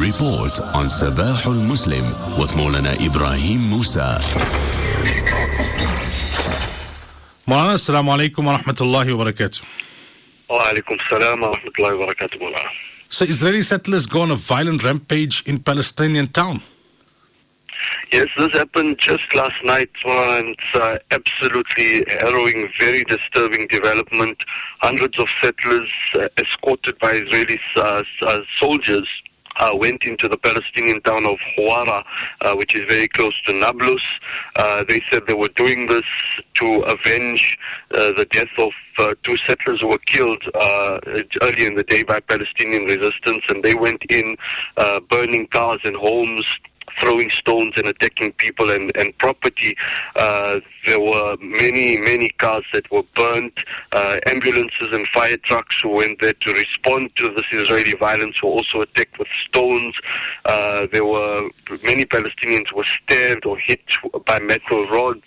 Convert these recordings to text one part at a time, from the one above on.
Report on Sabahul Muslim with Maulana Ibrahim Musa. Maulana, assalamu alaikum wa rahmatullahi wa barakatuh. Wa alaikum assalam, wa rahmatullahi wa barakatuh. So Israeli settlers go on a violent rampage in Palestinian town. Yes, this happened just last night, and it's uh, absolutely harrowing, very disturbing development. Hundreds of settlers uh, escorted by Israeli uh, uh soldiers uh, went into the Palestinian town of Hawara, uh, which is very close to Nablus. Uh, they said they were doing this to avenge uh, the death of uh, two settlers who were killed uh, earlier in the day by Palestinian resistance, and they went in burning cars and homes, throwing stones and attacking people and, and property. Uh, there were many, many cars that were burnt. Uh, ambulances and fire trucks who went there to respond to this Israeli violence were also attacked with stones. Uh, there were many Palestinians were stabbed or hit by metal rods.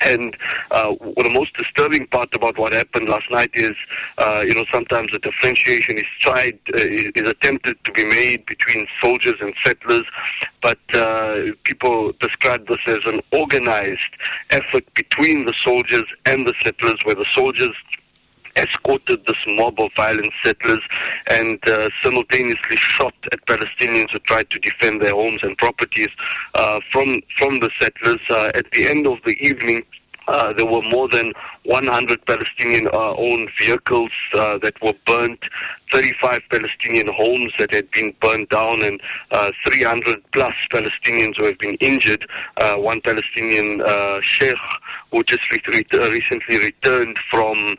And uh, the most disturbing part about what happened last night is, uh, you know, sometimes a differentiation is tried, uh, is, is attempted to be made between soldiers and settlers, but uh, people describe this as an organized effort between the soldiers and the settlers, where the soldiers escorted this mob of violent settlers and uh, simultaneously shot at Palestinians who tried to defend their homes and properties uh, from from the settlers. Uh, at the end of the evening, uh, there were more than 100 Palestinian uh, owned vehicles uh, that were burnt, 35 Palestinian homes that had been burned down, and uh, 300 plus Palestinians who have been injured. Uh, one Palestinian sheikh who just re- re- recently returned from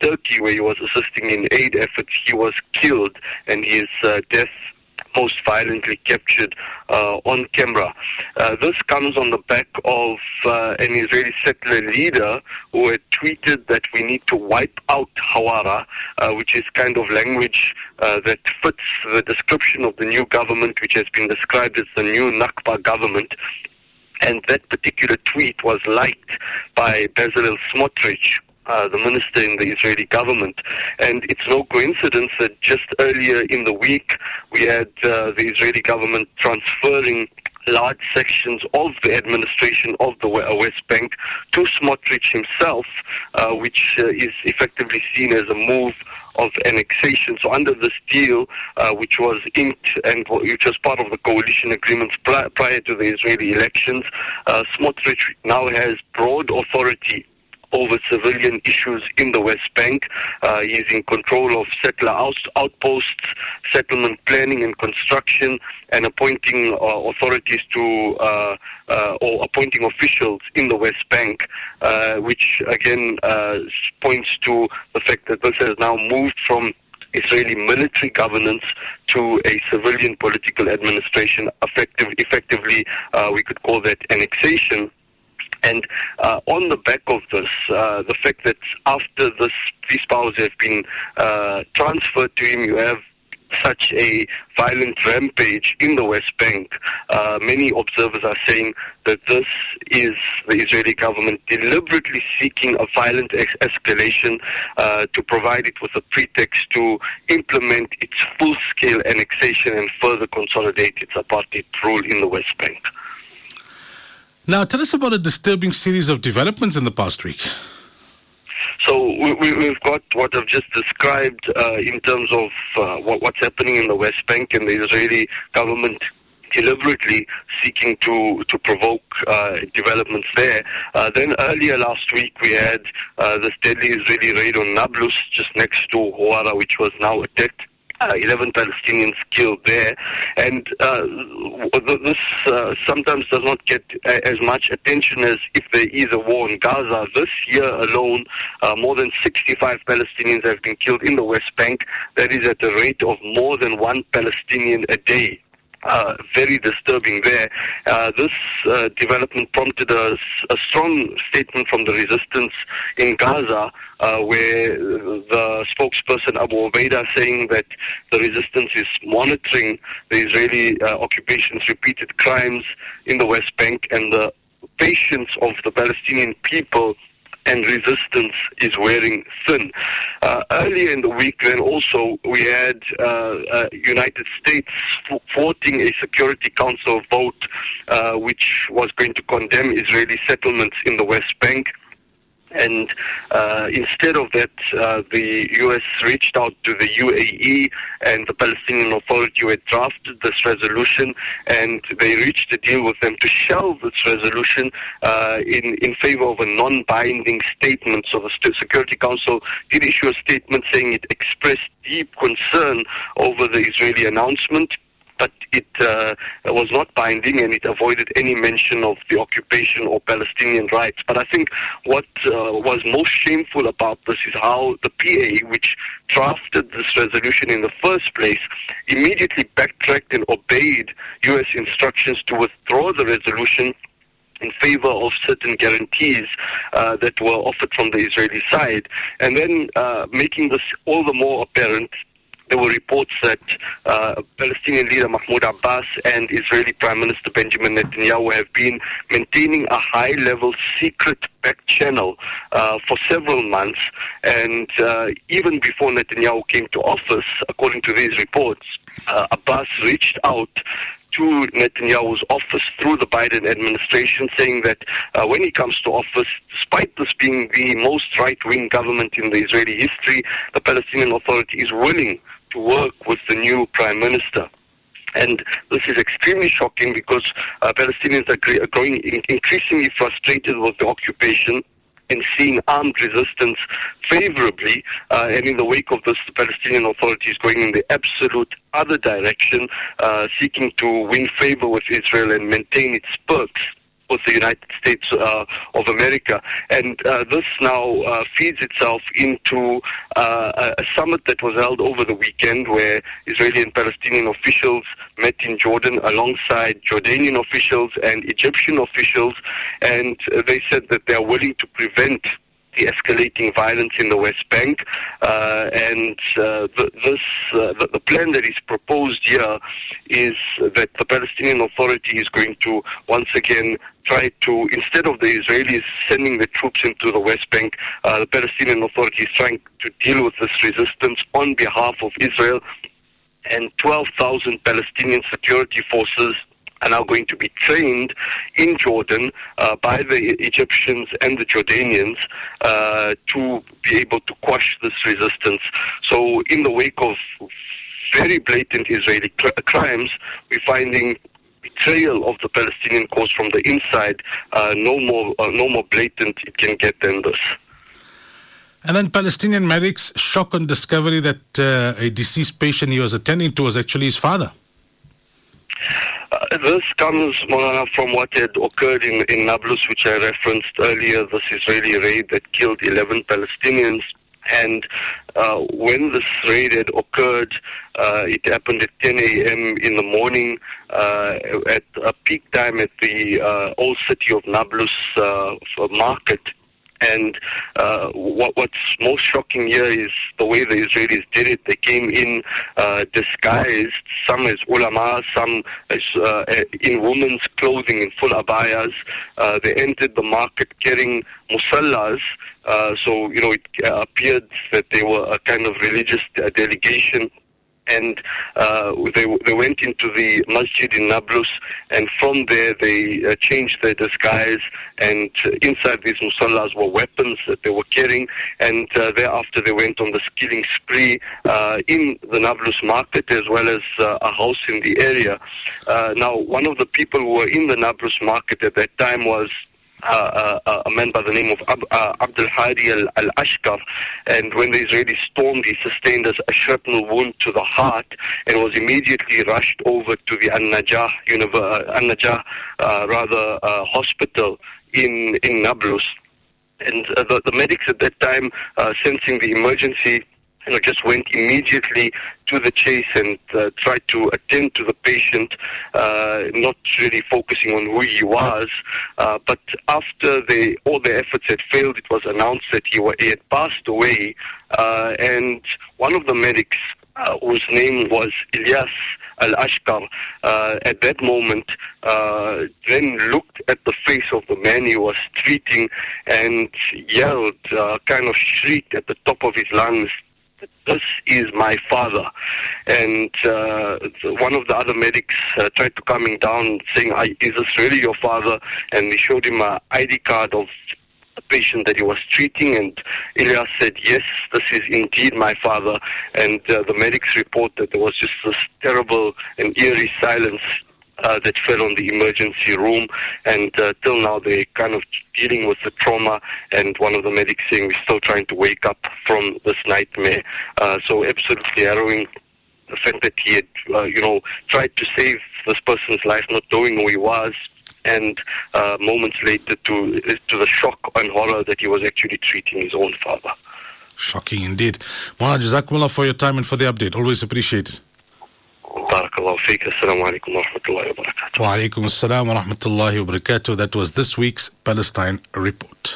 Turkey, where he was assisting in aid efforts, he was killed, and his death most violently captured uh, on camera. Uh, this comes on the back of uh, an Israeli settler leader who had tweeted that we need to wipe out Hawara, which is kind of language that fits the description of the new government, which has been described as the new Nakba government. And that particular tweet was liked by Bezalel Smotrich, uh, the minister in the Israeli government. And it's no coincidence that just earlier in the week we had uh, the Israeli government transferring large sections of the administration of the uh, West Bank to Smotrich himself, uh, which uh, is effectively seen as a move of annexation. So under this deal, uh, which was inked and which was part of the coalition agreements pri- prior to the Israeli elections, uh, Smotrich now has broad authority over civilian issues in the West Bank. Uh, control of settler out- outposts, settlement planning and construction, and appointing uh, authorities to uh, uh, or appointing officials in the West Bank, uh, which again uh, points to the fact that this has now moved from Israeli military governance to a civilian political administration. Effective, effectively, uh, we could call that annexation. And uh, on the back of this, uh, the fact that after this, these powers have been uh, transferred to him, you have such a violent rampage in the West Bank. Uh, many observers are saying that this is the Israeli government deliberately seeking a violent ex- escalation uh, to provide it with a pretext to implement its full-scale annexation and further consolidate its apartheid rule in the West Bank. Now, tell us about a disturbing series of developments in the past week. So we, we've got what I've just described uh, in terms of uh, what, what's happening in the West Bank and the Israeli government deliberately seeking to to provoke uh, developments there. Uh, then earlier last week we had uh, this deadly Israeli raid on Nablus, just next to Hawara, which was now attacked. Uh, 11 Palestinians killed there. And uh, this uh, sometimes does not get as much attention as if there is a war in Gaza. This year alone, uh, more than 65 Palestinians have been killed in the West Bank. That is at a rate of more than one Palestinian a day very disturbing there. Uh, this uh, development prompted a, a strong statement from the resistance in Gaza, uh, where the spokesperson Abu Ubaidah saying that the resistance is monitoring the Israeli uh, occupation's repeated crimes in the West Bank and the patience of the Palestinian people and resistance is wearing thin. Uh, earlier in the week, then also we had uh, uh, United States voting a Security Council vote, uh, which was going to condemn Israeli settlements in the West Bank. And uh, instead of that, uh, the U.S. reached out to the UAE and the Palestinian Authority who had drafted this resolution, and they reached a deal with them to shelve this resolution uh, in, in favor of a non-binding statement. So the Security Council did issue a statement saying it expressed deep concern over the Israeli announcement but it uh, was not binding and it avoided any mention of the occupation or Palestinian rights. But I think what uh, was most shameful about this is how the PA, which drafted this resolution in the first place, immediately backtracked and obeyed U.S. instructions to withdraw the resolution in favor of certain guarantees uh, that were offered from the Israeli side, and then uh, making this all the more apparent there were reports that uh, Palestinian leader Mahmoud Abbas and Israeli Prime Minister Benjamin Netanyahu have been maintaining a high-level secret back channel uh, for several months. And uh, even before Netanyahu came to office, according to these reports, uh, Abbas reached out to Netanyahu's office through the Biden administration, saying that uh, when he comes to office, despite this being the most right-wing government in the Israeli history, the Palestinian Authority is willing to work with the new prime minister. And this is extremely shocking because uh, Palestinians are, growing in- increasingly frustrated with the occupation and seeing armed resistance favorably. Uh, and in the wake of this, the Palestinian Authority is going in the absolute other direction, uh, seeking to win favor with Israel and maintain its perks with the United States uh, of America. And uh, this now uh, feeds itself into uh, a summit that was held over the weekend where Israeli and Palestinian officials met in Jordan alongside Jordanian officials and Egyptian officials. And they said that they are willing to prevent the escalating violence in the West Bank, uh, and uh, the, this uh, the, the, plan that is proposed here is that the Palestinian Authority is going to once again try to instead of the Israelis sending the troops into the West Bank, uh, the Palestinian Authority is trying to deal with this resistance on behalf of Israel, and 12,000 Palestinian security forces are now going to be trained in Jordan uh, by the Egyptians and the Jordanians uh, to be able to quash this resistance. So, in the wake of very blatant Israeli cl- crimes, we're finding betrayal of the Palestinian cause from the inside. Uh, no more, uh, no more blatant it can get than this. And then Palestinian medics shock on discovery that uh, a deceased patient he was attending to was actually his father. Uh, this comes, Maulana, from what had occurred in, in Nablus, which I referenced earlier, this Israeli raid that killed 11 Palestinians. And uh, when this raid had occurred, uh, it happened at 10 a.m. in the morning uh, at a peak time at the uh, old city of Nablus uh, market. And uh, what, what's most shocking here is the way the Israelis did it. They came in uh, disguised, some as ulama, some as uh, in women's clothing, in full abayas. Uh, they entered the market carrying musallas. Uh, so, you know, it appeared that they were a kind of religious delegation and uh, they they went into the masjid in Nablus, and from there they uh, changed their disguise, and inside these musallas were weapons that they were carrying, and uh, thereafter they went on the killing spree uh, in the Nablus market as well as uh, a house in the area. Uh, now, one of the people who were in the Nablus market at that time was uh, uh, a man by the name of Ab, uh, Abdul Hadi al-Ashkar, and when the Israelis stormed, he sustained a shrapnel wound to the heart and was immediately rushed over to the uh, An-Najah uh, rather uh, hospital in in Nablus. And the, the medics at that time, sensing the emergency you know, just went immediately to the chase and uh, tried to attend to the patient, uh, not really focusing on who he was. Uh, but after they, all the efforts had failed, it was announced that he, he had passed away. Uh, and one of the medics, uh, whose name was Ilyas Al Ashkar, uh, at that moment, then looked at the face of the man he was treating and yelled, kind of shrieked at the top of his lungs, this is my father. And uh, one of the other medics uh, tried to calm him down, saying, is this really your father? And we showed him an ID card of the patient that he was treating, and Ilyas said, yes, this is indeed my father. And uh, the medics report that there was just this terrible and eerie silence uh, that fell on the emergency room, and uh, till now they're kind of dealing with the trauma. And one of the medics saying we're still trying to wake up from this nightmare. Uh, so absolutely harrowing. The fact that he had, uh, you know, tried to save this person's life, not knowing who he was, and uh, moments later to to the shock and horror that he was actually treating his own father. Shocking indeed. Mullah, Jazakumullah for your time and for the update. Always appreciated. بارك الله فيك السلام عليكم ورحمة الله وبركاته وعليكم السلام ورحمة الله وبركاته. That was this week's Palestine Report.